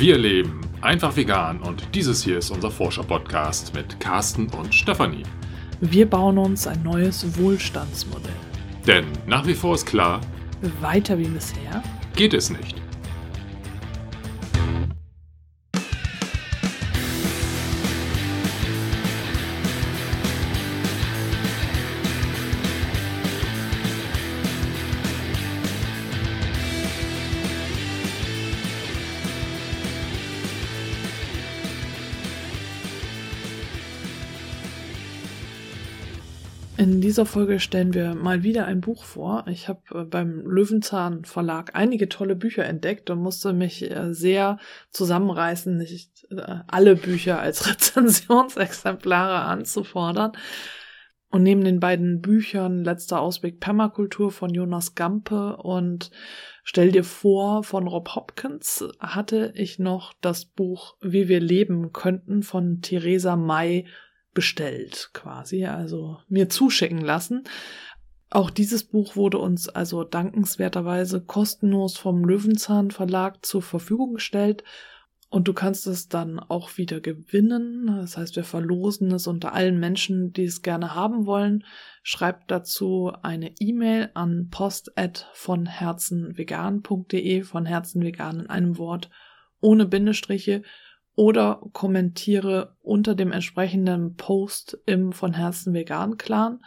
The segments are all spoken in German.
Wir leben einfach vegan und dieses hier ist unser Forscher-Podcast mit Carsten und Stefanie. Wir bauen uns ein neues Wohlstandsmodell. Denn nach wie vor ist klar, Weiter wie bisher? geht es nicht. Dieser Folge stellen wir mal wieder ein Buch vor. Ich habe äh, beim Löwenzahn Verlag einige tolle Bücher entdeckt und musste mich äh, sehr zusammenreißen, nicht äh, alle Bücher als Rezensionsexemplare anzufordern. Und neben den beiden Büchern Letzter Ausweg Permakultur von Jonas Gampe und Stell dir vor von Rob Hopkins hatte ich noch das Buch Wie wir leben könnten von Theresa May bestellt quasi, also mir zuschicken lassen. Auch dieses Buch wurde uns also dankenswerterweise kostenlos vom Löwenzahn Verlag zur Verfügung gestellt und du kannst es dann auch wieder gewinnen. Das heißt, wir verlosen es unter allen Menschen, die es gerne haben wollen. Schreib dazu eine E-Mail an post von herzenvegan.de, von herzenvegan in einem Wort, ohne Bindestriche oder kommentiere unter dem entsprechenden Post im von Herzen Vegan Clan.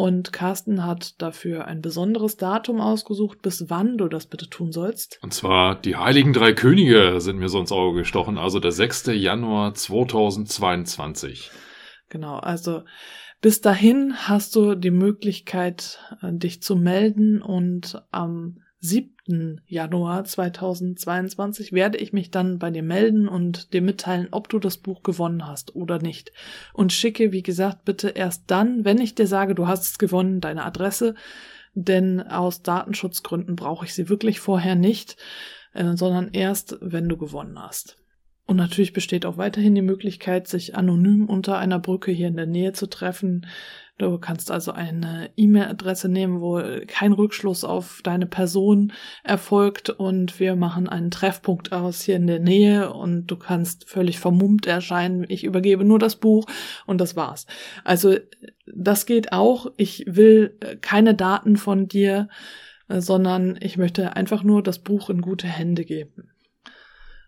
Und Carsten hat dafür ein besonderes Datum ausgesucht, bis wann du das bitte tun sollst. Und zwar die Heiligen Drei Könige sind mir so ins Auge gestochen, also der 6. Januar 2022. Genau, also bis dahin hast du die Möglichkeit, äh, dich zu melden und am 7. Januar 2022 werde ich mich dann bei dir melden und dir mitteilen, ob du das Buch gewonnen hast oder nicht. Und schicke, wie gesagt, bitte erst dann, wenn ich dir sage, du hast es gewonnen, deine Adresse, denn aus Datenschutzgründen brauche ich sie wirklich vorher nicht, äh, sondern erst, wenn du gewonnen hast. Und natürlich besteht auch weiterhin die Möglichkeit, sich anonym unter einer Brücke hier in der Nähe zu treffen. Du kannst also eine E-Mail-Adresse nehmen, wo kein Rückschluss auf deine Person erfolgt und wir machen einen Treffpunkt aus hier in der Nähe und du kannst völlig vermummt erscheinen. Ich übergebe nur das Buch und das war's. Also das geht auch. Ich will keine Daten von dir, sondern ich möchte einfach nur das Buch in gute Hände geben.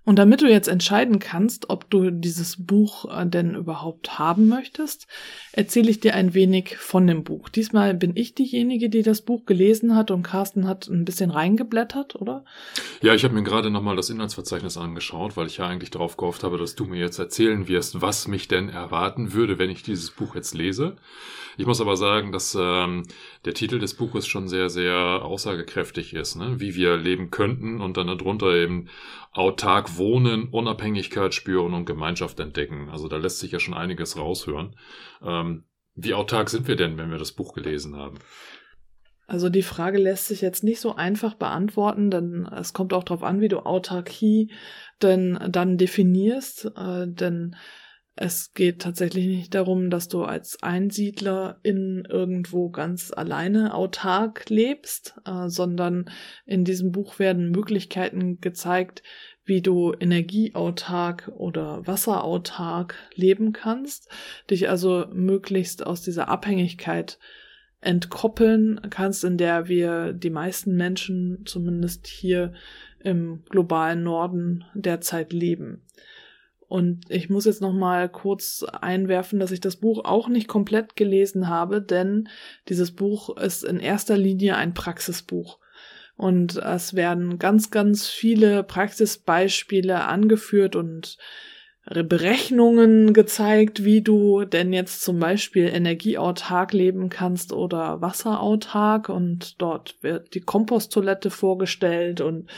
Und damit du jetzt entscheiden kannst, ob du dieses Buch äh, denn überhaupt haben möchtest, erzähle ich dir ein wenig von dem Buch. Diesmal bin ich diejenige, die das Buch gelesen hat und Carsten hat ein bisschen reingeblättert, oder? Ja, ich habe mir gerade nochmal das Inhaltsverzeichnis angeschaut, weil ich ja eigentlich darauf gehofft habe, dass du mir jetzt erzählen wirst, was mich denn erwarten würde, wenn ich dieses Buch jetzt lese. Ich muss aber sagen, dass ähm, der Titel des Buches schon sehr, sehr aussagekräftig ist, ne? wie wir leben könnten und dann darunter eben autark wohnen, Unabhängigkeit spüren und Gemeinschaft entdecken. Also da lässt sich ja schon einiges raushören. Ähm, wie autark sind wir denn, wenn wir das Buch gelesen haben? Also die Frage lässt sich jetzt nicht so einfach beantworten, denn es kommt auch darauf an, wie du Autarkie denn dann definierst, äh, denn es geht tatsächlich nicht darum, dass du als Einsiedler in irgendwo ganz alleine autark lebst, äh, sondern in diesem Buch werden Möglichkeiten gezeigt, wie du energieautark oder wasserautark leben kannst, dich also möglichst aus dieser Abhängigkeit entkoppeln kannst, in der wir die meisten Menschen zumindest hier im globalen Norden derzeit leben. Und ich muss jetzt noch mal kurz einwerfen, dass ich das Buch auch nicht komplett gelesen habe, denn dieses Buch ist in erster Linie ein Praxisbuch. Und es werden ganz, ganz viele Praxisbeispiele angeführt und Berechnungen gezeigt, wie du denn jetzt zum Beispiel energieautark leben kannst oder wasserautark und dort wird die Komposttoilette vorgestellt und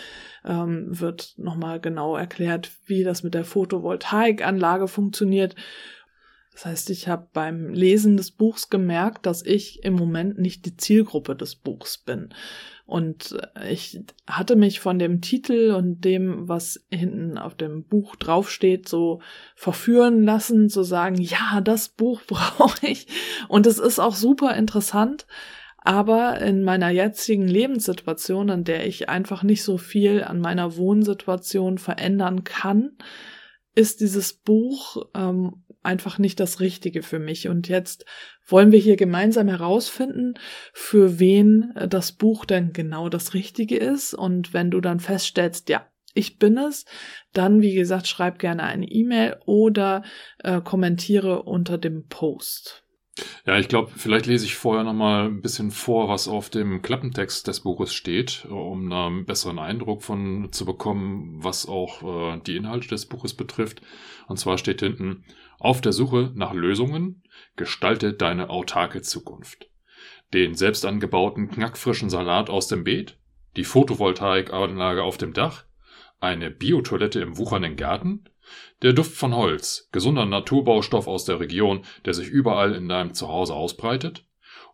ähm, wird nochmal genau erklärt, wie das mit der Photovoltaikanlage funktioniert. Das heißt, ich habe beim Lesen des Buchs gemerkt, dass ich im Moment nicht die Zielgruppe des Buchs bin. Und ich hatte mich von dem Titel und dem, was hinten auf dem Buch draufsteht, so verführen lassen, zu sagen, ja, das Buch brauche ich. Und es ist auch super interessant. Aber in meiner jetzigen Lebenssituation, in der ich einfach nicht so viel an meiner Wohnsituation verändern kann, ist dieses Buch ähm, einfach nicht das Richtige für mich. Und jetzt wollen wir hier gemeinsam herausfinden, für wen das Buch denn genau das Richtige ist. Und wenn du dann feststellst, ja, ich bin es, dann, wie gesagt, schreib gerne eine E-Mail oder äh, kommentiere unter dem Post. Ja, ich glaube, vielleicht lese ich vorher noch mal ein bisschen vor, was auf dem Klappentext des Buches steht, um einen besseren Eindruck von zu bekommen, was auch äh, die Inhalte des Buches betrifft. Und zwar steht hinten, auf der Suche nach Lösungen, gestalte deine autarke Zukunft. Den selbst angebauten knackfrischen Salat aus dem Beet, die Photovoltaikanlage auf dem Dach, eine Biotoilette im wuchernden Garten, der Duft von Holz, gesunder Naturbaustoff aus der Region, der sich überall in deinem Zuhause ausbreitet?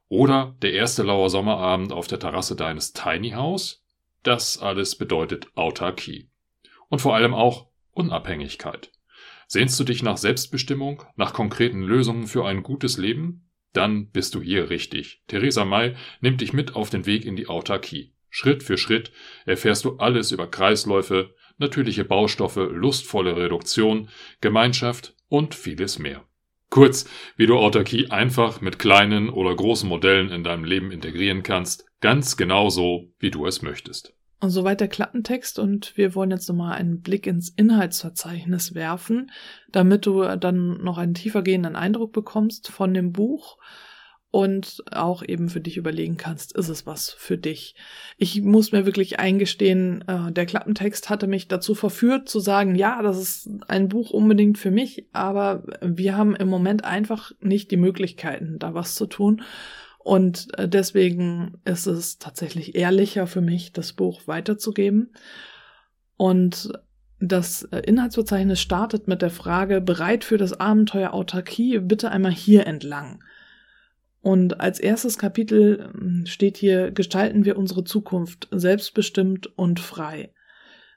Oder der erste lauer Sommerabend auf der Terrasse deines Tiny House? Das alles bedeutet Autarkie. Und vor allem auch Unabhängigkeit. Sehnst du dich nach Selbstbestimmung, nach konkreten Lösungen für ein gutes Leben? Dann bist du hier richtig. Theresa May nimmt dich mit auf den Weg in die Autarkie. Schritt für Schritt erfährst du alles über Kreisläufe, natürliche Baustoffe, lustvolle Reduktion, Gemeinschaft und vieles mehr. Kurz, wie du Autarkie einfach mit kleinen oder großen Modellen in deinem Leben integrieren kannst, ganz genauso, wie du es möchtest. Und soweit der Klappentext und wir wollen jetzt nochmal einen Blick ins Inhaltsverzeichnis werfen, damit du dann noch einen tiefergehenden Eindruck bekommst von dem Buch und auch eben für dich überlegen kannst, ist es was für dich. Ich muss mir wirklich eingestehen, äh, der Klappentext hatte mich dazu verführt zu sagen, ja, das ist ein Buch unbedingt für mich, aber wir haben im Moment einfach nicht die Möglichkeiten, da was zu tun. Und äh, deswegen ist es tatsächlich ehrlicher für mich, das Buch weiterzugeben. Und das äh, Inhaltsverzeichnis startet mit der Frage, bereit für das Abenteuer Autarkie, bitte einmal hier entlang. Und als erstes Kapitel ähm, steht hier, gestalten wir unsere Zukunft selbstbestimmt und frei.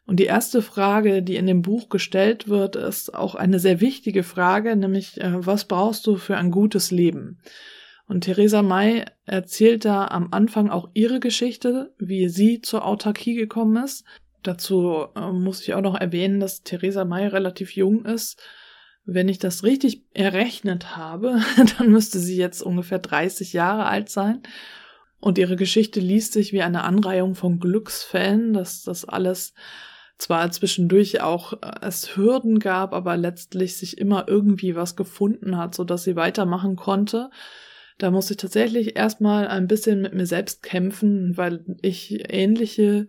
Und die erste Frage, die in dem Buch gestellt wird, ist auch eine sehr wichtige Frage, nämlich, äh, was brauchst du für ein gutes Leben? Und Theresa May erzählt da am Anfang auch ihre Geschichte, wie sie zur Autarkie gekommen ist. Dazu äh, muss ich auch noch erwähnen, dass Theresa May relativ jung ist wenn ich das richtig errechnet habe, dann müsste sie jetzt ungefähr 30 Jahre alt sein. Und ihre Geschichte liest sich wie eine Anreihung von Glücksfällen, dass das alles zwar zwischendurch auch äh, es Hürden gab, aber letztlich sich immer irgendwie was gefunden hat, so dass sie weitermachen konnte. Da muss ich tatsächlich erstmal ein bisschen mit mir selbst kämpfen, weil ich ähnliche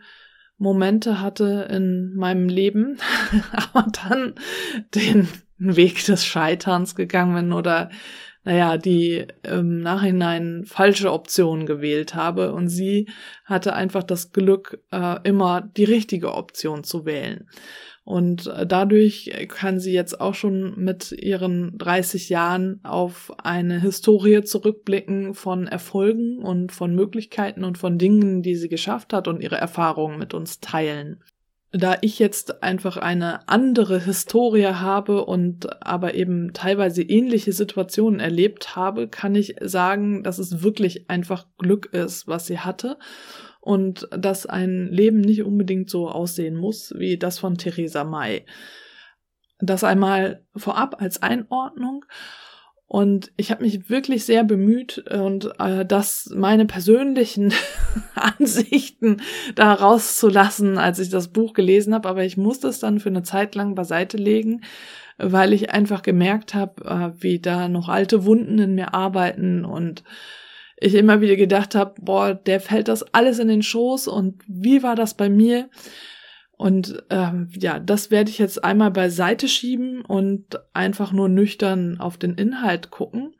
Momente hatte in meinem Leben, aber dann den Weg des Scheiterns gegangen bin oder naja, die im Nachhinein falsche Option gewählt habe und sie hatte einfach das Glück, äh, immer die richtige Option zu wählen. Und äh, dadurch kann sie jetzt auch schon mit ihren 30 Jahren auf eine Historie zurückblicken von Erfolgen und von Möglichkeiten und von Dingen, die sie geschafft hat und ihre Erfahrungen mit uns teilen da ich jetzt einfach eine andere Historie habe und aber eben teilweise ähnliche Situationen erlebt habe, kann ich sagen, dass es wirklich einfach Glück ist, was sie hatte und dass ein Leben nicht unbedingt so aussehen muss wie das von Theresa May. Das einmal vorab als Einordnung. Und ich habe mich wirklich sehr bemüht äh, und äh, das meine persönlichen Ansichten da rauszulassen, als ich das Buch gelesen habe. Aber ich musste es dann für eine Zeit lang beiseite legen, weil ich einfach gemerkt habe, äh, wie da noch alte Wunden in mir arbeiten und ich immer wieder gedacht habe, boah, der fällt das alles in den Schoß und wie war das bei mir? Und ähm, ja, das werde ich jetzt einmal beiseite schieben und einfach nur nüchtern auf den Inhalt gucken,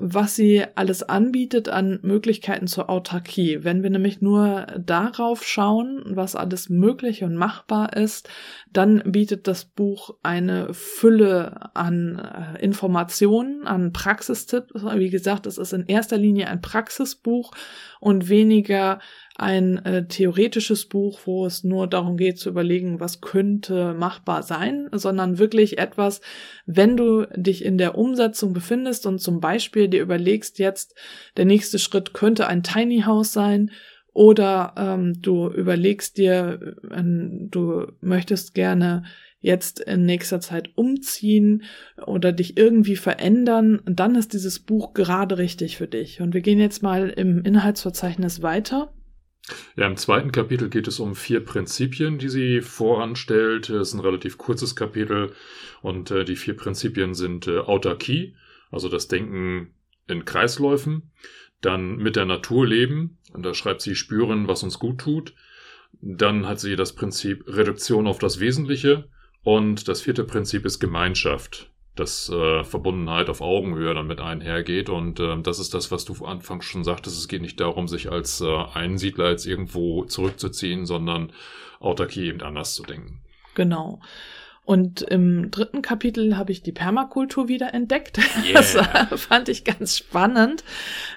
was sie alles anbietet an Möglichkeiten zur Autarkie. Wenn wir nämlich nur darauf schauen, was alles möglich und machbar ist, dann bietet das Buch eine Fülle an äh, Informationen, an Praxistipps. Wie gesagt, es ist in erster Linie ein Praxisbuch und weniger ein äh, theoretisches Buch, wo es nur darum geht zu überlegen, was könnte machbar sein, sondern wirklich etwas, wenn du dich in der Umsetzung befindest und zum Beispiel dir überlegst jetzt, der nächste Schritt könnte ein Tiny House sein oder ähm, du überlegst dir, äh, du möchtest gerne jetzt in nächster Zeit umziehen oder dich irgendwie verändern, dann ist dieses Buch gerade richtig für dich. Und wir gehen jetzt mal im Inhaltsverzeichnis weiter. Ja, im zweiten Kapitel geht es um vier Prinzipien, die sie voranstellt. Es ist ein relativ kurzes Kapitel und äh, die vier Prinzipien sind äh, Autarkie, also das Denken in Kreisläufen, dann mit der Natur leben, und da schreibt sie spüren, was uns gut tut. Dann hat sie das Prinzip Reduktion auf das Wesentliche, und das vierte Prinzip ist Gemeinschaft, dass äh, Verbundenheit auf Augenhöhe dann mit einhergeht. Und äh, das ist das, was du anfangs schon sagtest. Es geht nicht darum, sich als äh, Einsiedler jetzt irgendwo zurückzuziehen, sondern Autarkie eben anders zu denken. Genau. Und im dritten Kapitel habe ich die Permakultur wieder entdeckt. Yeah. Das fand ich ganz spannend.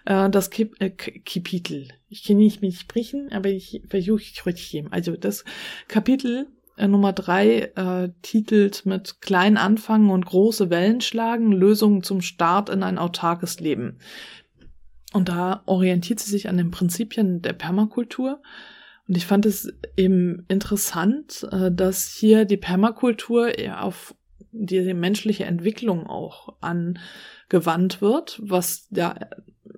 Äh, das Kip äh, Kapitel. Ich kann nicht mit sprechen, aber ich versuche ich richtig. Also das Kapitel äh, Nummer drei äh, titelt mit Klein anfangen und große Wellen schlagen, Lösungen zum Start in ein autarkes Leben. Und da orientiert sie sich an den Prinzipien der Permakultur. Und ich fand es eben interessant, äh, dass hier die Permakultur eher auf die menschliche Entwicklung auch angewandt wird, was ja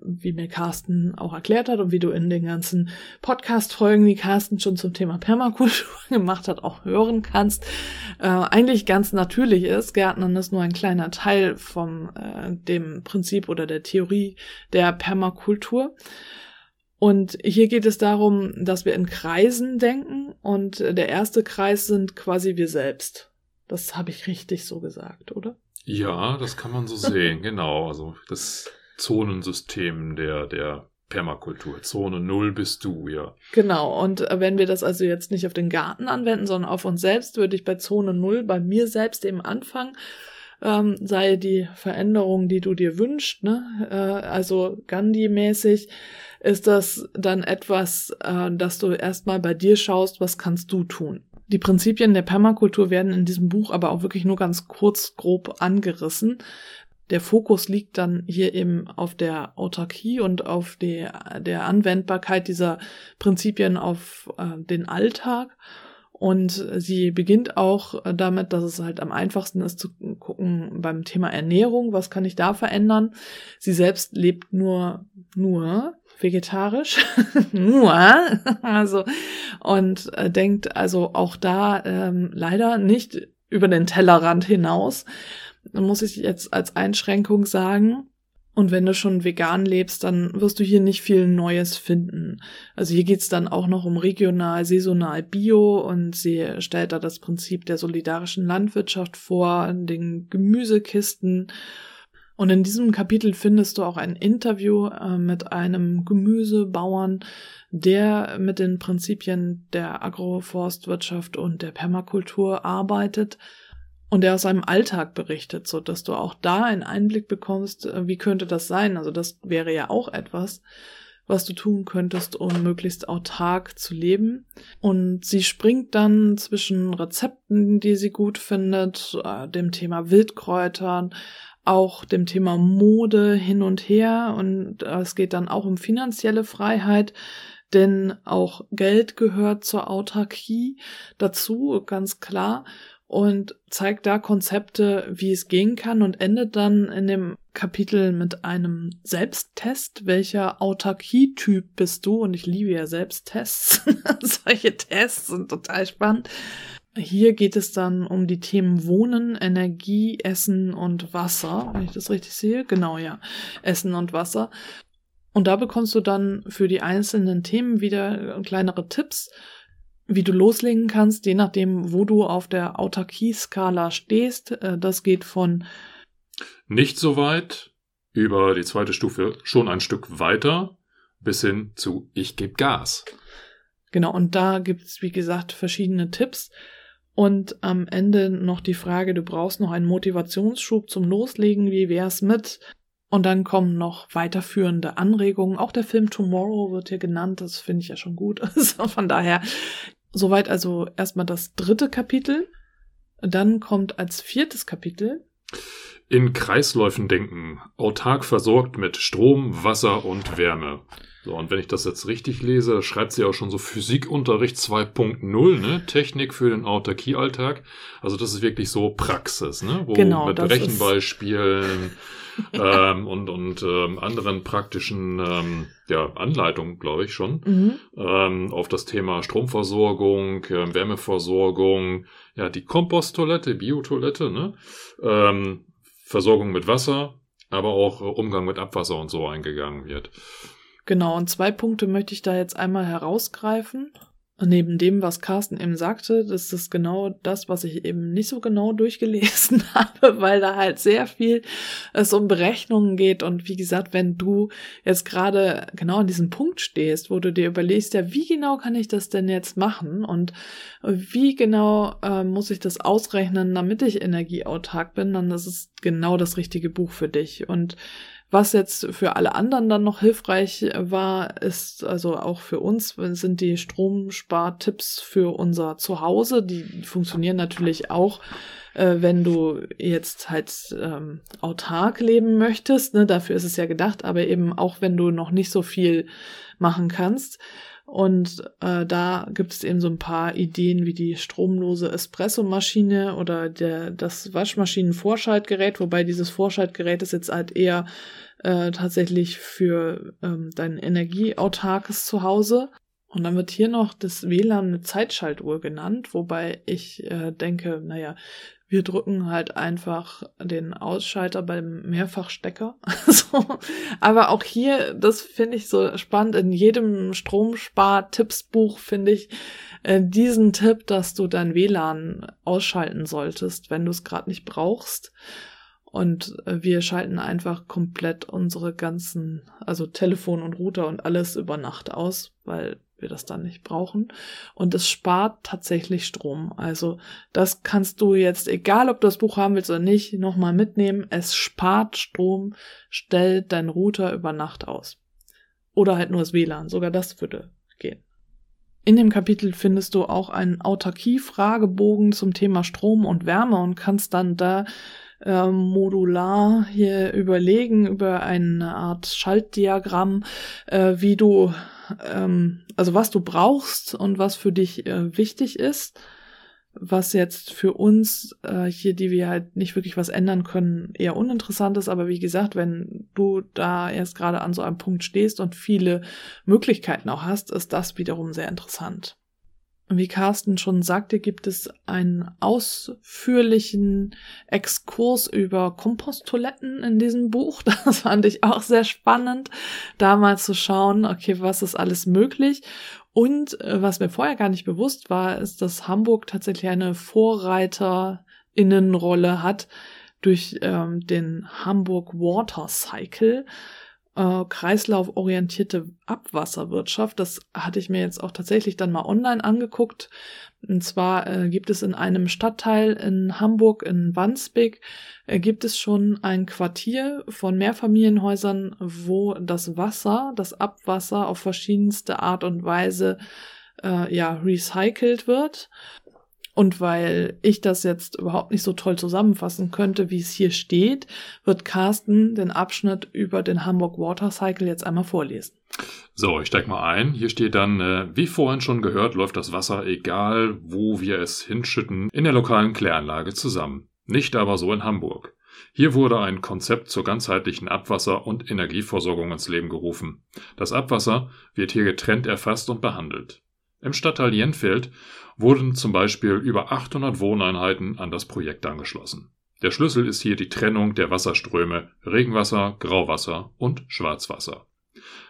wie mir Carsten auch erklärt hat und wie du in den ganzen Podcast-Folgen, die Carsten schon zum Thema Permakultur gemacht hat, auch hören kannst, äh, eigentlich ganz natürlich ist. Gärtnern ist nur ein kleiner Teil vom äh, dem Prinzip oder der Theorie der Permakultur. Und hier geht es darum, dass wir in Kreisen denken und der erste Kreis sind quasi wir selbst. Das habe ich richtig so gesagt, oder? Ja, das kann man so sehen, genau. Also das Zonensystem der, der Permakultur. Zone Null bist du, ja. Genau, und äh, wenn wir das also jetzt nicht auf den Garten anwenden, sondern auf uns selbst, würde ich bei Zone Null bei mir selbst eben anfangen. Ähm, sei die Veränderung, die du dir wünschst, ne? Äh, also Gandhi-mäßig ist das dann etwas, äh, dass du erstmal bei dir schaust, was kannst du tun. Die Prinzipien der Permakultur werden in diesem Buch aber auch wirklich nur ganz kurz grob angerissen der Fokus liegt dann hier eben auf der Autarkie und auf die, der Anwendbarkeit dieser Prinzipien auf äh, den Alltag. Und sie beginnt auch damit, dass es halt am einfachsten ist zu gucken beim Thema Ernährung, was kann ich da verändern. Sie selbst lebt nur, nur vegetarisch, nur, also, und äh, denkt also auch da ähm, leider nicht über den Tellerrand hinaus, muss ich jetzt als Einschränkung sagen. Und wenn du schon vegan lebst, dann wirst du hier nicht viel Neues finden. Also hier geht's dann auch noch um regional, saisonal, bio und sie stellt da das Prinzip der solidarischen Landwirtschaft vor, den Gemüsekisten. Und in diesem Kapitel findest du auch ein Interview äh, mit einem Gemüsebauern, der mit den Prinzipien der Agroforstwirtschaft und der Permakultur arbeitet und der aus seinem Alltag berichtet, so dass du auch da einen Einblick bekommst, äh, wie könnte das sein? Also das wäre ja auch etwas, was du tun könntest, um möglichst autark zu leben. Und sie springt dann zwischen Rezepten, die sie gut findet, äh, dem Thema Wildkräutern, auch dem Thema Mode hin und her. Und äh, es geht dann auch um finanzielle Freiheit, denn auch Geld gehört zur Autarkie dazu, ganz klar und zeigt da Konzepte, wie es gehen kann und endet dann in dem Kapitel mit einem Selbsttest. Welcher Autarkie-Typ bist du? Und ich liebe ja Selbsttests. Solche Tests sind total spannend. Hier geht es dann um die Themen Wohnen, Energie, Essen und Wasser. Wenn ich das richtig sehe. Genau, ja. Essen und Wasser. Und da bekommst du dann für die einzelnen Themen wieder kleinere Tipps wie du loslegen kannst, je nachdem, wo du auf der Autarkie-Skala stehst. Äh, das geht von nicht so weit über die zweite Stufe schon ein Stück weiter bis hin zu ich gebe Gas. Genau, und da gibt's wie gesagt, verschiedene Tipps. Und am Ende noch die Frage, du brauchst noch einen Motivationsschub zum Loslegen. Wie wär's mit Und dann kommen noch weiterführende Anregungen. Auch der Film Tomorrow wird hier genannt. Das finde ich ja schon gut. Also von daher, soweit also erstmal das dritte Kapitel. Dann kommt als viertes Kapitel in Kreisläufen denken, autark versorgt mit Strom, Wasser und Wärme. So, und wenn ich das jetzt richtig lese, schreibt sie auch schon so Physikunterricht 2.0, ne? Technik für den Autarkiealltag. Also das ist wirklich so Praxis, ne? Wo genau, mit Rechenbeispielen ähm, und, und ähm, anderen praktischen ähm, ja, Anleitungen, glaube ich schon, mhm. ähm, auf das Thema Stromversorgung, äh, Wärmeversorgung, ja, die Komposttoilette, Biotoilette, ne? Ähm, Versorgung mit Wasser, aber auch äh, Umgang mit Abwasser und so eingegangen wird. Genau, und zwei Punkte möchte ich da jetzt einmal herausgreifen. Neben dem, was Carsten eben sagte, das ist genau das, was ich eben nicht so genau durchgelesen habe, weil da halt sehr viel es um Berechnungen geht. Und wie gesagt, wenn du jetzt gerade genau an diesem Punkt stehst, wo du dir überlegst, ja, wie genau kann ich das denn jetzt machen und wie genau äh, muss ich das ausrechnen, damit ich energieautark bin, dann ist es genau das richtige Buch für dich. Und was jetzt für alle anderen dann noch hilfreich war, ist also auch für uns sind die Stromspartipps für unser Zuhause. Die funktionieren natürlich auch, äh, wenn du jetzt halt ähm, autark leben möchtest. Ne? Dafür ist es ja gedacht, aber eben auch wenn du noch nicht so viel machen kannst. Und äh, da gibt es eben so ein paar Ideen wie die stromlose Espressomaschine oder der, das Waschmaschinenvorschaltgerät, wobei dieses Vorschaltgerät ist jetzt halt eher äh, tatsächlich für ähm, dein energieautarkes Zuhause. Und dann wird hier noch das WLAN eine Zeitschaltuhr genannt, wobei ich äh, denke, naja, wir drücken halt einfach den Ausschalter beim Mehrfachstecker. so. Aber auch hier, das finde ich so spannend, in jedem Stromspar-Tippsbuch finde ich äh, diesen Tipp, dass du dein WLAN ausschalten solltest, wenn du es gerade nicht brauchst. Und äh, wir schalten einfach komplett unsere ganzen, also Telefon und Router und alles über Nacht aus, weil wir das dann nicht brauchen. Und es spart tatsächlich Strom. Also das kannst du jetzt, egal ob du das Buch haben willst oder nicht, nochmal mitnehmen. Es spart Strom. Stell dein Router über Nacht aus. Oder halt nur das WLAN. Sogar das würde gehen. In dem Kapitel findest du auch einen Autarkie-Fragebogen zum Thema Strom und Wärme und kannst dann da äh, modular hier überlegen über eine Art Schaltdiagramm, äh, wie du, ähm, also was du brauchst und was für dich äh, wichtig ist. Was jetzt für uns äh, hier, die wir halt nicht wirklich was ändern können, eher uninteressant ist. Aber wie gesagt, wenn du da erst gerade an so einem Punkt stehst und viele Möglichkeiten auch hast, ist das wiederum sehr interessant. Wie Carsten schon sagte, gibt es einen ausführlichen Exkurs über Komposttoiletten in diesem Buch. Das fand ich auch sehr spannend, da mal zu schauen, okay, was ist alles möglich. Und äh, was mir vorher gar nicht bewusst war, ist, dass Hamburg tatsächlich eine Vorreiterinnenrolle hat durch ähm, den Hamburg Water Cycle äh, kreislauforientierte Abwasserwirtschaft. Das hatte ich mir jetzt auch tatsächlich dann mal online angeguckt. Und zwar äh, gibt es in einem Stadtteil in Hamburg, in Wandsbek, äh, gibt es schon ein Quartier von Mehrfamilienhäusern, wo das Wasser, das Abwasser auf verschiedenste Art und Weise äh, ja recycelt wird. Und weil ich das jetzt überhaupt nicht so toll zusammenfassen könnte, wie es hier steht, wird Carsten den Abschnitt über den Hamburg Water Cycle jetzt einmal vorlesen. So, ich steig mal ein. Hier steht dann, äh, wie vorhin schon gehört, läuft das Wasser, egal wo wir es hinschütten, in der lokalen Kläranlage zusammen. Nicht aber so in Hamburg. Hier wurde ein Konzept zur ganzheitlichen Abwasser- und Energieversorgung ins Leben gerufen. Das Abwasser wird hier getrennt erfasst und behandelt. Im Stadtteil Jenfeld wurden zum Beispiel über 800 Wohneinheiten an das Projekt angeschlossen. Der Schlüssel ist hier die Trennung der Wasserströme Regenwasser, Grauwasser und Schwarzwasser.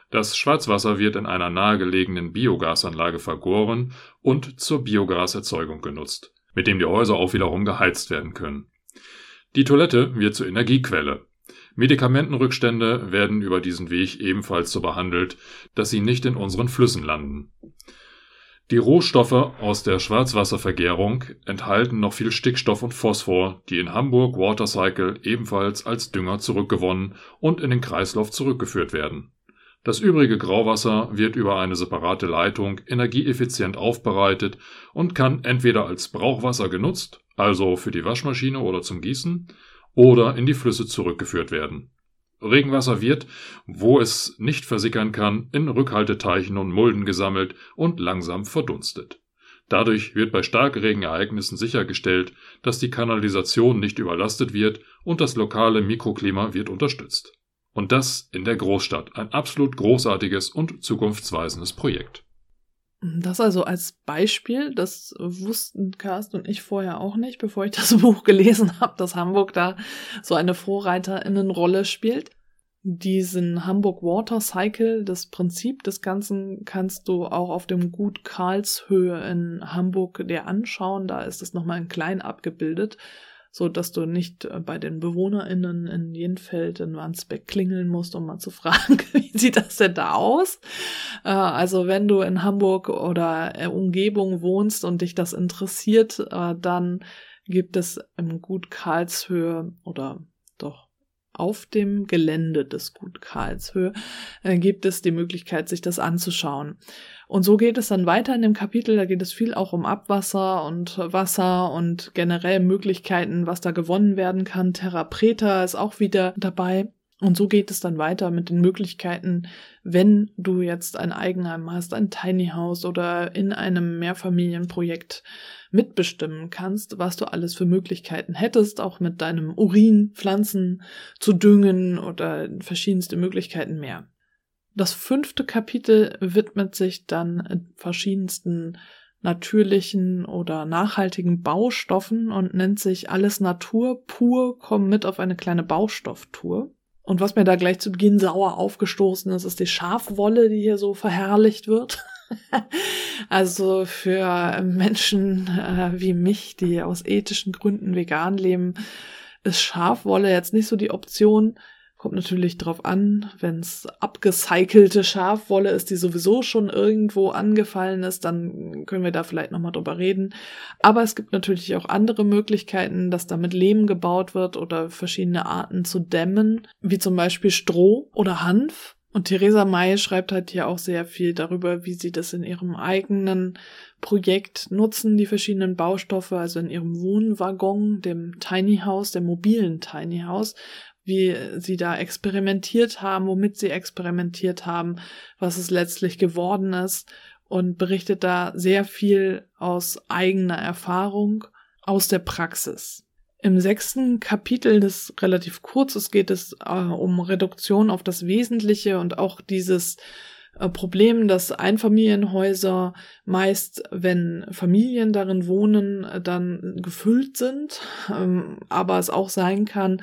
Das Schwarzwasser wird in einer nahegelegenen Biogasanlage vergoren und zur Biogaserzeugung genutzt, mit dem die Häuser auch wiederum geheizt werden können. Die Toilette wird zur Energiequelle. Medikamentenrückstände werden über diesen Weg ebenfalls so behandelt, dass sie nicht in unseren Flüssen landen. Die Rohstoffe aus der Schwarzwasservergärung enthalten noch viel Stickstoff und Phosphor, die in Hamburg Water Cycle ebenfalls als Dünger zurückgewonnen und in den Kreislauf zurückgeführt werden. Das übrige Grauwasser wird über eine separate Leitung energieeffizient aufbereitet und kann entweder als Brauchwasser genutzt, also für die Waschmaschine oder zum Gießen, oder in die Flüsse zurückgeführt werden. Regenwasser wird, wo es nicht versickern kann, in Rückhalteteichen und Mulden gesammelt und langsam verdunstet. Dadurch wird bei Starkregenereignissen sichergestellt, dass die Kanalisation nicht überlastet wird und das lokale Mikroklima wird unterstützt. Und das in der Großstadt. Ein absolut großartiges und zukunftsweisendes Projekt. Das also als Beispiel, das wussten Carsten und ich vorher auch nicht, bevor ich das Buch gelesen habe, dass Hamburg da so eine Vorreiterinnenrolle spielt. Diesen Hamburg Water Cycle, das Prinzip des Ganzen kannst du auch auf dem Gut Karlshöhe in Hamburg dir anschauen. Da ist es nochmal in klein abgebildet so dass du nicht äh, bei den BewohnerInnen in Jenfeld in Wandsbeck klingeln musst, um mal zu fragen, wie sieht das denn da aus? Äh, also wenn du in Hamburg oder Umgebung wohnst und dich das interessiert, äh, dann gibt es im Gut Karlshöhe oder doch auf dem Gelände des Gut Karlshöhe äh, gibt es die Möglichkeit, sich das anzuschauen. Und so geht es dann weiter in dem Kapitel. Da geht es viel auch um Abwasser und Wasser und generell Möglichkeiten, was da gewonnen werden kann. Terra Preta ist auch wieder dabei. Und so geht es dann weiter mit den Möglichkeiten, wenn du jetzt ein Eigenheim hast, ein Tiny House oder in einem Mehrfamilienprojekt mitbestimmen kannst, was du alles für Möglichkeiten hättest, auch mit deinem Urin Pflanzen zu düngen oder verschiedenste Möglichkeiten mehr. Das fünfte Kapitel widmet sich dann verschiedensten natürlichen oder nachhaltigen Baustoffen und nennt sich Alles Natur pur, komm mit auf eine kleine Baustofftour. Und was mir da gleich zu Beginn sauer aufgestoßen ist, ist die Schafwolle, die hier so verherrlicht wird. also für Menschen äh, wie mich, die aus ethischen Gründen vegan leben, ist Schafwolle jetzt nicht so die Option. Kommt natürlich drauf an, wenn es abgecycelte Schafwolle ist, die sowieso schon irgendwo angefallen ist, dann können wir da vielleicht nochmal drüber reden. Aber es gibt natürlich auch andere Möglichkeiten, dass damit Lehm gebaut wird oder verschiedene Arten zu dämmen, wie zum Beispiel Stroh oder Hanf. Und Theresa May schreibt halt hier auch sehr viel darüber, wie sie das in ihrem eigenen Projekt nutzen, die verschiedenen Baustoffe, also in ihrem Wohnwaggon, dem Tiny House, dem mobilen Tiny House, wie sie da experimentiert haben, womit sie experimentiert haben, was es letztlich geworden ist und berichtet da sehr viel aus eigener Erfahrung, aus der Praxis. Im sechsten Kapitel, das relativ kurz ist, geht es äh, um Reduktion auf das Wesentliche und auch dieses äh, Problem, dass Einfamilienhäuser meist, wenn Familien darin wohnen, dann gefüllt sind, ähm, aber es auch sein kann,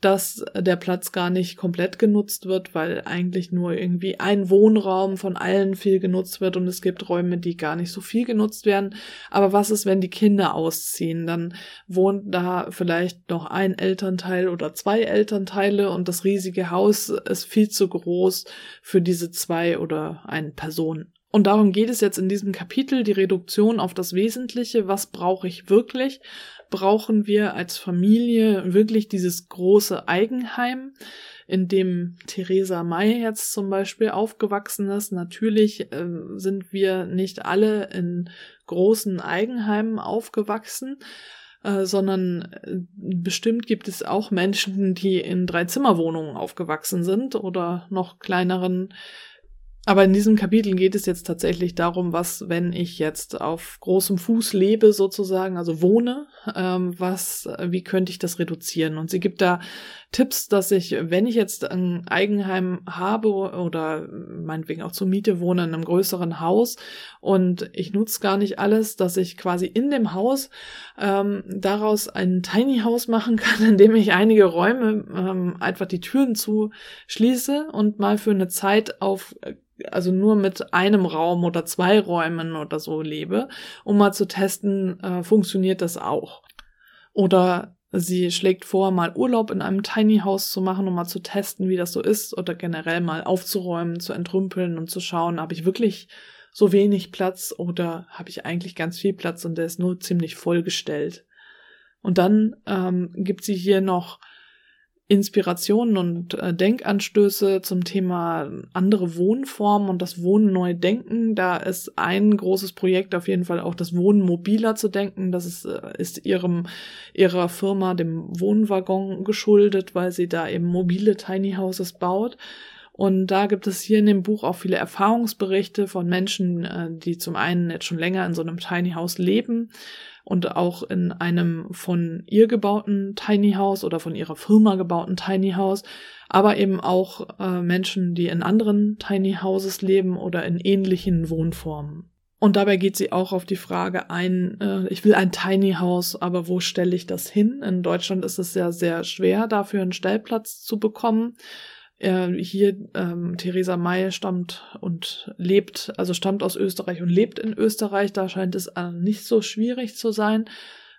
dass der Platz gar nicht komplett genutzt wird, weil eigentlich nur irgendwie ein Wohnraum von allen viel genutzt wird und es gibt Räume, die gar nicht so viel genutzt werden. Aber was ist, wenn die Kinder ausziehen? Dann wohnt da vielleicht noch ein Elternteil oder zwei Elternteile und das riesige Haus ist viel zu groß für diese zwei oder eine Person. Und darum geht es jetzt in diesem Kapitel, die Reduktion auf das Wesentliche. Was brauche ich wirklich? Brauchen wir als Familie wirklich dieses große Eigenheim, in dem Theresa May jetzt zum Beispiel aufgewachsen ist? Natürlich äh, sind wir nicht alle in großen Eigenheimen aufgewachsen. Äh, sondern äh, bestimmt gibt es auch Menschen, die in Dreizimmerwohnungen aufgewachsen sind oder noch kleineren aber in diesem Kapitel geht es jetzt tatsächlich darum, was, wenn ich jetzt auf großem Fuß lebe, sozusagen, also wohne, ähm, was, wie könnte ich das reduzieren? Und sie gibt da Tipps, dass ich, wenn ich jetzt ein Eigenheim habe oder meinetwegen auch zur Miete wohne in einem größeren Haus und ich nutze gar nicht alles, dass ich quasi in dem Haus ähm, daraus ein Tiny House machen kann, in dem ich einige Räume ähm, einfach die Türen zuschließe und mal für eine Zeit auf also nur mit einem Raum oder zwei Räumen oder so lebe, um mal zu testen, äh, funktioniert das auch. Oder sie schlägt vor, mal Urlaub in einem Tiny House zu machen, um mal zu testen, wie das so ist, oder generell mal aufzuräumen, zu entrümpeln und zu schauen, habe ich wirklich so wenig Platz oder habe ich eigentlich ganz viel Platz und der ist nur ziemlich vollgestellt. Und dann ähm, gibt sie hier noch Inspirationen und äh, Denkanstöße zum Thema andere Wohnformen und das Wohnen neu denken. Da ist ein großes Projekt auf jeden Fall auch das Wohnen mobiler zu denken. Das ist, äh, ist ihrem, ihrer Firma, dem Wohnwaggon geschuldet, weil sie da eben mobile Tiny Houses baut. Und da gibt es hier in dem Buch auch viele Erfahrungsberichte von Menschen, äh, die zum einen jetzt schon länger in so einem Tiny House leben und auch in einem von ihr gebauten Tiny House oder von ihrer Firma gebauten Tiny House, aber eben auch äh, Menschen, die in anderen Tiny Houses leben oder in ähnlichen Wohnformen. Und dabei geht sie auch auf die Frage ein, äh, ich will ein Tiny House, aber wo stelle ich das hin? In Deutschland ist es ja sehr schwer, dafür einen Stellplatz zu bekommen. Hier ähm, Theresa May stammt und lebt, also stammt aus Österreich und lebt in Österreich. Da scheint es äh, nicht so schwierig zu sein.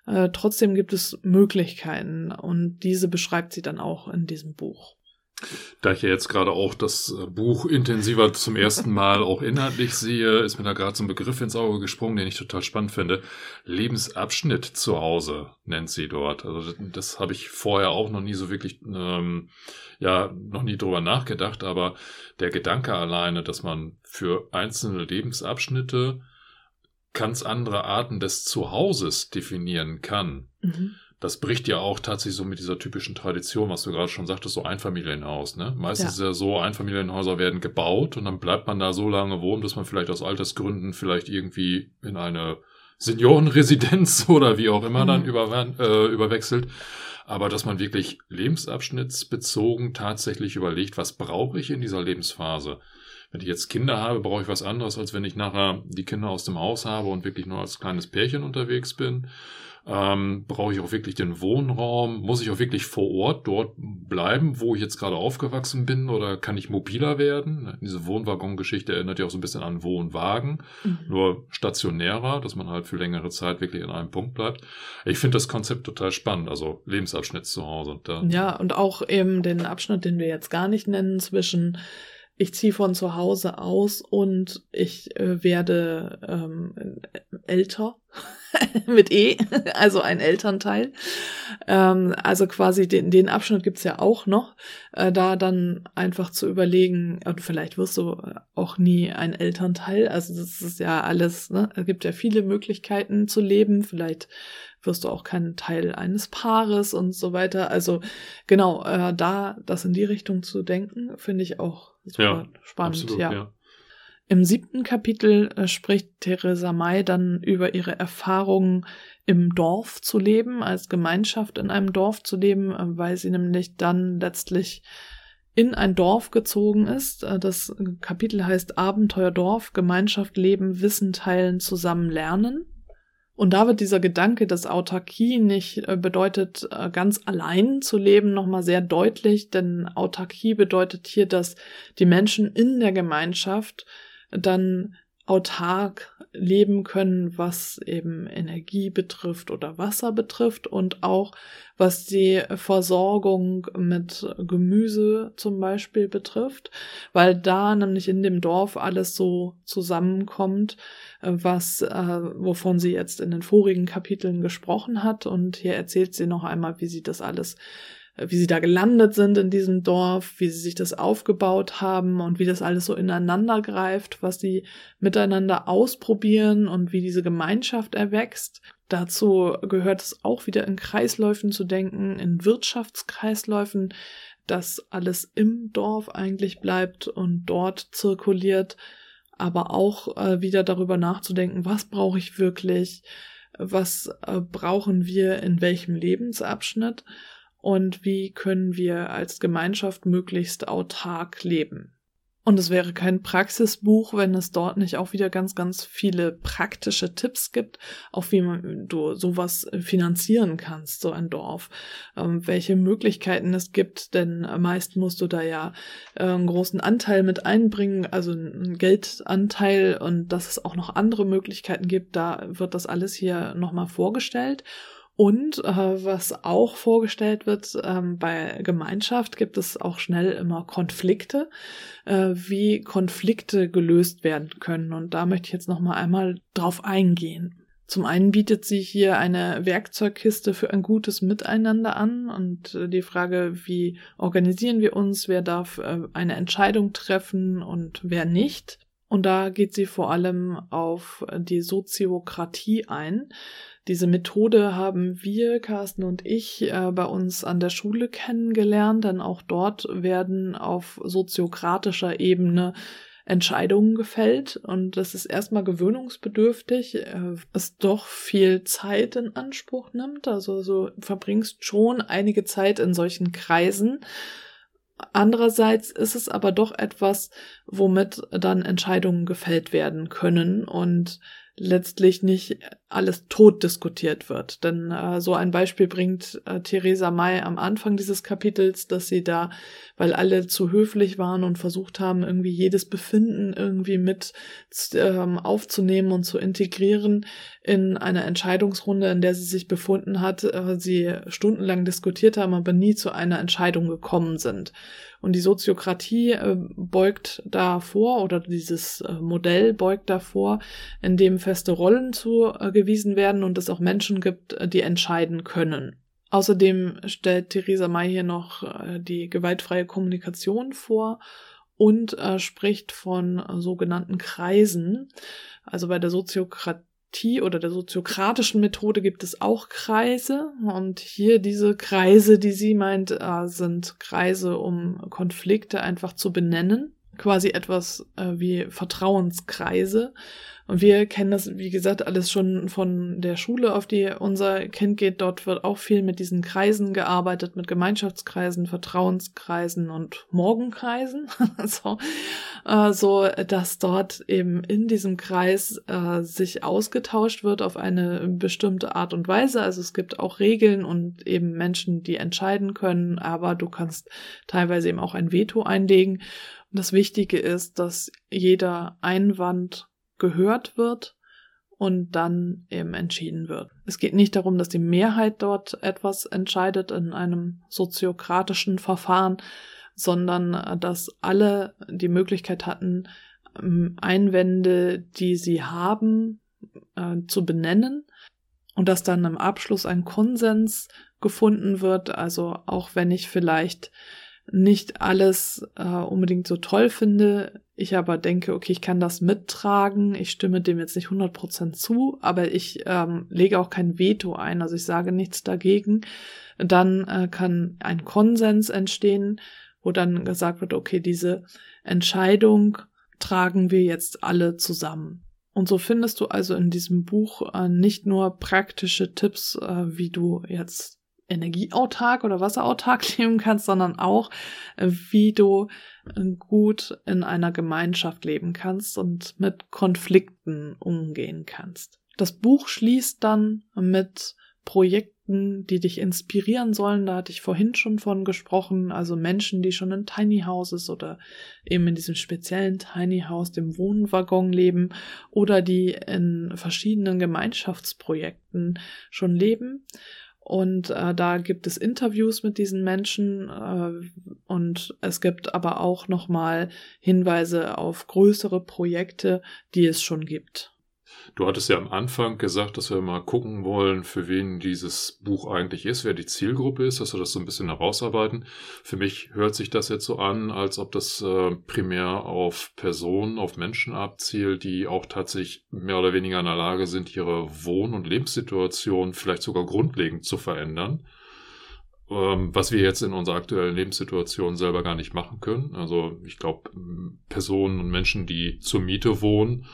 Äh, trotzdem gibt es Möglichkeiten und diese beschreibt sie dann auch in diesem Buch. Da ich ja jetzt gerade auch das äh, Buch intensiver zum ersten Mal auch inhaltlich sehe, ist mir da gerade so ein Begriff ins Auge gesprungen, den ich total spannend finde. Lebensabschnitt zu Hause nennt sie dort. Also das, habe ich vorher auch noch nie so wirklich, ähm, ja, noch nie drüber nachgedacht, aber der Gedanke alleine, dass man für einzelne Lebensabschnitte ganz andere Arten des Zuhauses definieren kann. Mhm das bricht ja auch tatsächlich so mit dieser typischen Tradition, was du gerade schon sagtest, so Einfamilienhaus. Ne? Meistens ja. ist ja so, Einfamilienhäuser werden gebaut und dann bleibt man da so lange wohnen, dass man vielleicht aus Altersgründen vielleicht irgendwie in eine Seniorenresidenz oder wie auch immer mhm. dann über, äh, überwechselt. Aber dass man wirklich lebensabschnittsbezogen tatsächlich überlegt, was brauche ich in dieser Lebensphase? Wenn ich jetzt Kinder habe, brauche ich was anderes, als wenn ich nachher die Kinder aus dem Haus habe und wirklich nur als kleines Pärchen unterwegs bin. Ähm, brauche ich auch wirklich den Wohnraum? Muss ich auch wirklich vor Ort dort bleiben, wo ich jetzt gerade aufgewachsen bin? Oder kann ich mobiler werden? Diese Wohnwaggon-Geschichte erinnert ja auch so ein bisschen an Wohnwagen, mhm. nur stationärer, dass man halt für längere Zeit wirklich in einem Punkt bleibt. Ich finde das Konzept total spannend, also Lebensabschnitt zu Hause. ja, und auch eben den Abschnitt, den wir jetzt gar nicht nennen, zwischen ich ziehe von zu Hause aus und ich äh, werde ähm, älter mit E, also ein Elternteil. Ähm, also quasi den, den Abschnitt gibt's ja auch noch, äh, da dann einfach zu überlegen, und vielleicht wirst du auch nie ein Elternteil, also das ist ja alles, ne? es gibt ja viele Möglichkeiten zu leben, vielleicht wirst du auch kein Teil eines Paares und so weiter. Also genau, äh, da das in die Richtung zu denken, finde ich auch super ja, spannend. Absolut, ja. ja. Im siebten Kapitel äh, spricht Theresa May dann über ihre Erfahrungen im Dorf zu leben, als Gemeinschaft in einem Dorf zu leben, äh, weil sie nämlich dann letztlich in ein Dorf gezogen ist. Äh, das Kapitel heißt Abenteuer Dorf, Gemeinschaft leben, Wissen teilen, zusammen lernen. Und da wird dieser Gedanke, dass Autarkie nicht bedeutet, ganz allein zu leben, nochmal sehr deutlich, denn Autarkie bedeutet hier, dass die Menschen in der Gemeinschaft dann autark leben können, was eben Energie betrifft oder Wasser betrifft und auch was die Versorgung mit Gemüse zum Beispiel betrifft, weil da nämlich in dem Dorf alles so zusammenkommt, was, äh, wovon sie jetzt in den vorigen Kapiteln gesprochen hat. Und hier erzählt sie noch einmal, wie sie das alles wie sie da gelandet sind in diesem Dorf, wie sie sich das aufgebaut haben und wie das alles so ineinander greift, was sie miteinander ausprobieren und wie diese Gemeinschaft erwächst. Dazu gehört es auch wieder in Kreisläufen zu denken, in Wirtschaftskreisläufen, dass alles im Dorf eigentlich bleibt und dort zirkuliert, aber auch äh, wieder darüber nachzudenken, was brauche ich wirklich, was äh, brauchen wir in welchem Lebensabschnitt und wie können wir als Gemeinschaft möglichst autark leben. Und es wäre kein Praxisbuch, wenn es dort nicht auch wieder ganz, ganz viele praktische Tipps gibt, auf wie man, du sowas finanzieren kannst, so ein Dorf, ähm, welche Möglichkeiten es gibt, denn meist musst du da ja äh, einen großen Anteil mit einbringen, also einen Geldanteil. Und dass es auch noch andere Möglichkeiten gibt, da wird das alles hier nochmal vorgestellt Und äh, was auch vorgestellt wird, ähm, bei Gemeinschaft gibt es auch schnell immer Konflikte, äh, wie Konflikte gelöst werden können. Und da möchte ich jetzt noch mal einmal drauf eingehen. Zum einen bietet sie hier eine Werkzeugkiste für ein gutes Miteinander an und äh, die Frage, wie organisieren wir uns, wer darf äh, eine Entscheidung treffen und wer nicht. Und da geht sie vor allem auf die Soziokratie ein. Diese Methode haben wir, Carsten und ich, äh, bei uns an der Schule kennengelernt, denn auch dort werden auf soziokratischer Ebene Entscheidungen gefällt und das ist erstmal gewöhnungsbedürftig, äh, es doch viel Zeit in Anspruch nimmt. Also so verbringst schon einige Zeit in solchen Kreisen. Andererseits ist es aber doch etwas, womit dann Entscheidungen gefällt werden können und letztlich nicht alles tot diskutiert wird. Denn äh, so ein Beispiel bringt äh, Theresa May am Anfang dieses Kapitels, dass sie da, weil alle zu höflich waren und versucht haben, irgendwie jedes Befinden irgendwie mit ähm, aufzunehmen und zu integrieren in eine Entscheidungsrunde, in der sie sich befunden hat, äh, sie stundenlang diskutiert haben, aber nie zu einer Entscheidung gekommen sind. Und die Soziokratie äh, beugt davor oder dieses äh, Modell beugt davor, indem feste Rollen zugewiesen werden und es auch Menschen gibt, äh, die entscheiden können. Außerdem stellt Theresa May hier noch äh, die gewaltfreie Kommunikation vor und äh, spricht von äh, sogenannten Kreisen. Also bei der Soziokratie oder der soziokratischen Methode gibt es auch Kreise. Und hier diese Kreise, die sie meint, äh, sind Kreise, um Konflikte einfach zu benennen. Quasi etwas äh, wie Vertrauenskreise. Und wir kennen das, wie gesagt, alles schon von der Schule, auf die unser Kind geht. Dort wird auch viel mit diesen Kreisen gearbeitet, mit Gemeinschaftskreisen, Vertrauenskreisen und Morgenkreisen. so, äh, so, dass dort eben in diesem Kreis äh, sich ausgetauscht wird auf eine bestimmte Art und Weise. Also es gibt auch Regeln und eben Menschen, die entscheiden können, aber du kannst teilweise eben auch ein Veto einlegen. Und das Wichtige ist, dass jeder Einwand gehört wird und dann eben entschieden wird. Es geht nicht darum, dass die Mehrheit dort etwas entscheidet in einem soziokratischen Verfahren, sondern äh, dass alle die Möglichkeit hatten, ähm, Einwände, die sie haben, äh, zu benennen und dass dann im Abschluss ein Konsens gefunden wird. Also auch wenn ich vielleicht nicht alles äh, unbedingt so toll finde, ich aber denke, okay, ich kann das mittragen, ich stimme dem jetzt nicht 100% zu, aber ich ähm, lege auch kein Veto ein, also ich sage nichts dagegen, dann äh, kann ein Konsens entstehen, wo dann gesagt wird, okay, diese Entscheidung tragen wir jetzt alle zusammen. Und so findest du also in diesem Buch äh, nicht nur praktische Tipps, äh, wie du jetzt energieautark oder wasserautark leben kannst, sondern auch, äh, wie du äh, gut in einer Gemeinschaft leben kannst und mit Konflikten umgehen kannst. Das Buch schließt dann mit Projekten, die dich inspirieren sollen. Da hatte ich vorhin schon von gesprochen. Also Menschen, die schon in Tiny Houses oder eben in diesem speziellen Tiny House, dem Wohnwaggon leben oder die in verschiedenen Gemeinschaftsprojekten schon leben und äh, da gibt es Interviews mit diesen Menschen äh, und es gibt aber auch nochmal Hinweise auf größere Projekte, die es schon gibt. Du hattest ja am Anfang gesagt, dass wir mal gucken wollen, für wen dieses Buch eigentlich ist, wer die Zielgruppe ist, dass wir das so ein bisschen herausarbeiten. Für mich hört sich das jetzt so an, als ob das äh, primär auf Personen, auf Menschen abzielt, die auch tatsächlich mehr oder weniger in der Lage sind, ihre Wohn- und Lebenssituation vielleicht sogar grundlegend zu verändern ähm, was wir jetzt in unserer aktuellen Lebenssituation selber gar nicht machen können. Also ich glaube, Personen und Menschen, die zur Miete wohnen,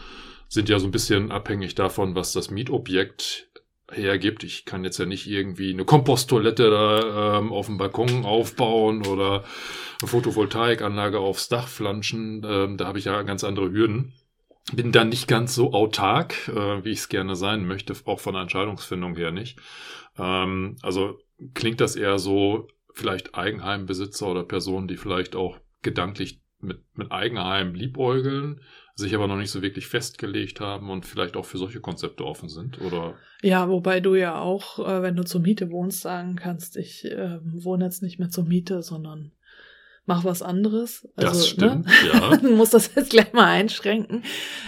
sind ja so ein bisschen abhängig davon, was das Mietobjekt hergibt. Ich kann jetzt ja nicht irgendwie eine Komposttoilette da ähm, auf dem Balkon aufbauen oder eine Photovoltaikanlage aufs Dach flanschen. Ähm, da habe ich ja ganz andere Hürden. Bin dann nicht ganz so autark, äh, wie ich es gerne sein möchte, auch von der Entscheidungsfindung her nicht. Ähm, also klingt das eher so, vielleicht Eigenheimbesitzer oder Personen, die vielleicht auch gedanklich mit, mit Eigenheim liebäugeln, sich aber noch nicht so wirklich festgelegt haben und vielleicht auch für solche Konzepte offen sind, oder? Ja, wobei du ja auch, äh, wenn du zur Miete wohnst, sagen kannst, ich äh, wohne jetzt nicht mehr zur Miete, sondern mach was anderes. Also, das stimmt, ne? ja. muss das jetzt gleich mal einschränken.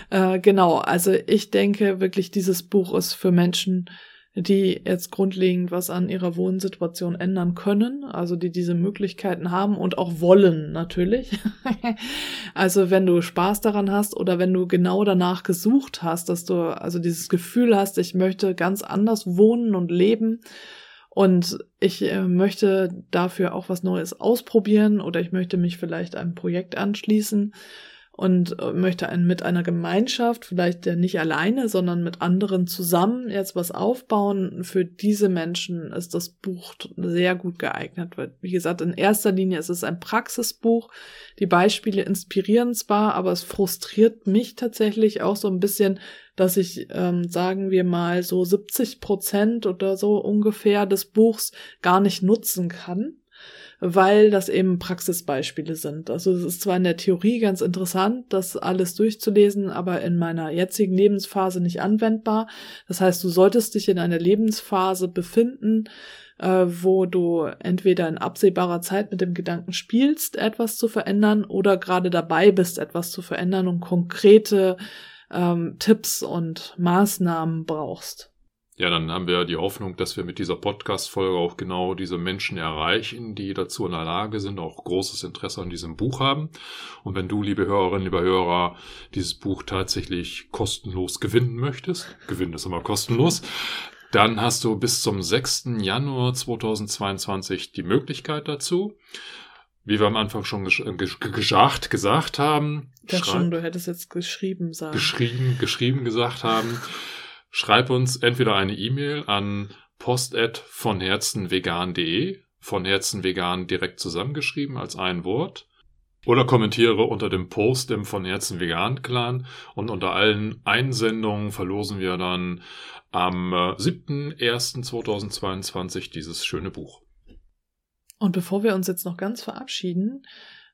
Äh, genau, also ich denke wirklich, dieses Buch ist für Menschen, die jetzt grundlegend was an ihrer Wohnsituation ändern können, also die diese Möglichkeiten haben und auch wollen natürlich. also wenn du Spaß daran hast oder wenn du genau danach gesucht hast, dass du also dieses Gefühl hast, ich möchte ganz anders wohnen und leben und ich äh, möchte dafür auch was Neues ausprobieren oder ich möchte mich vielleicht einem Projekt anschließen und äh, möchte ein, mit einer Gemeinschaft, vielleicht nicht alleine, sondern mit anderen zusammen jetzt was aufbauen. Für diese Menschen ist das Buch sehr gut geeignet. Wie gesagt, in erster Linie ist es ein Praxisbuch. Die Beispiele inspirieren zwar, aber es frustriert mich tatsächlich auch so ein bisschen, dass ich, ähm, sagen wir mal, so 70 Prozent oder so ungefähr des Buchs gar nicht nutzen kann weil das eben Praxisbeispiele sind. Also es ist zwar in der Theorie ganz interessant, das alles durchzulesen, aber in meiner jetzigen Lebensphase nicht anwendbar. Das heißt, du solltest dich in einer Lebensphase befinden, äh, wo du entweder in absehbarer Zeit mit dem Gedanken spielst, etwas zu verändern, oder gerade dabei bist, etwas zu verändern und konkrete ähm, Tipps und Maßnahmen brauchst. Ja, dann haben wir die Hoffnung, dass wir mit dieser Podcast-Folge auch genau diese Menschen erreichen, die dazu in der Lage sind, auch großes Interesse an diesem Buch haben. Und wenn du, liebe Hörerinnen, liebe Hörer, dieses Buch tatsächlich kostenlos gewinnen möchtest, gewinnen ist immer kostenlos, dann hast du bis zum 6. Januar 2022 die Möglichkeit dazu. Wie wir am Anfang schon gesagt, gesagt haben. Ich dachte schon, du hättest jetzt geschrieben sagen. Geschrieben, geschrieben gesagt haben. Schreib uns entweder eine E-Mail an post@vonherzenvegan.de, von Herzen vegan direkt zusammengeschrieben als ein Wort. Oder kommentiere unter dem Post im von Herzen Vegan Clan und unter allen Einsendungen verlosen wir dann am 7.01.2022 äh, dieses schöne Buch. Und bevor wir uns jetzt noch ganz verabschieden,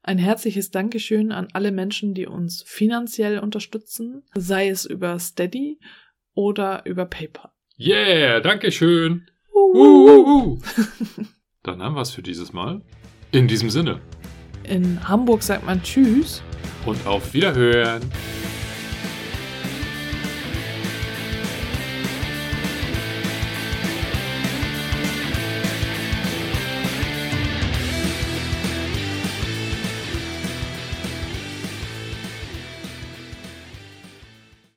ein herzliches Dankeschön an alle Menschen, die uns finanziell unterstützen, sei es über Steady oder über PayPal. Yeah, Dankeschön. Uh, uh, uh, Dann haben wir es für dieses Mal. In diesem Sinne. In Hamburg sagt man Tschüss. Und auf Wiederhören.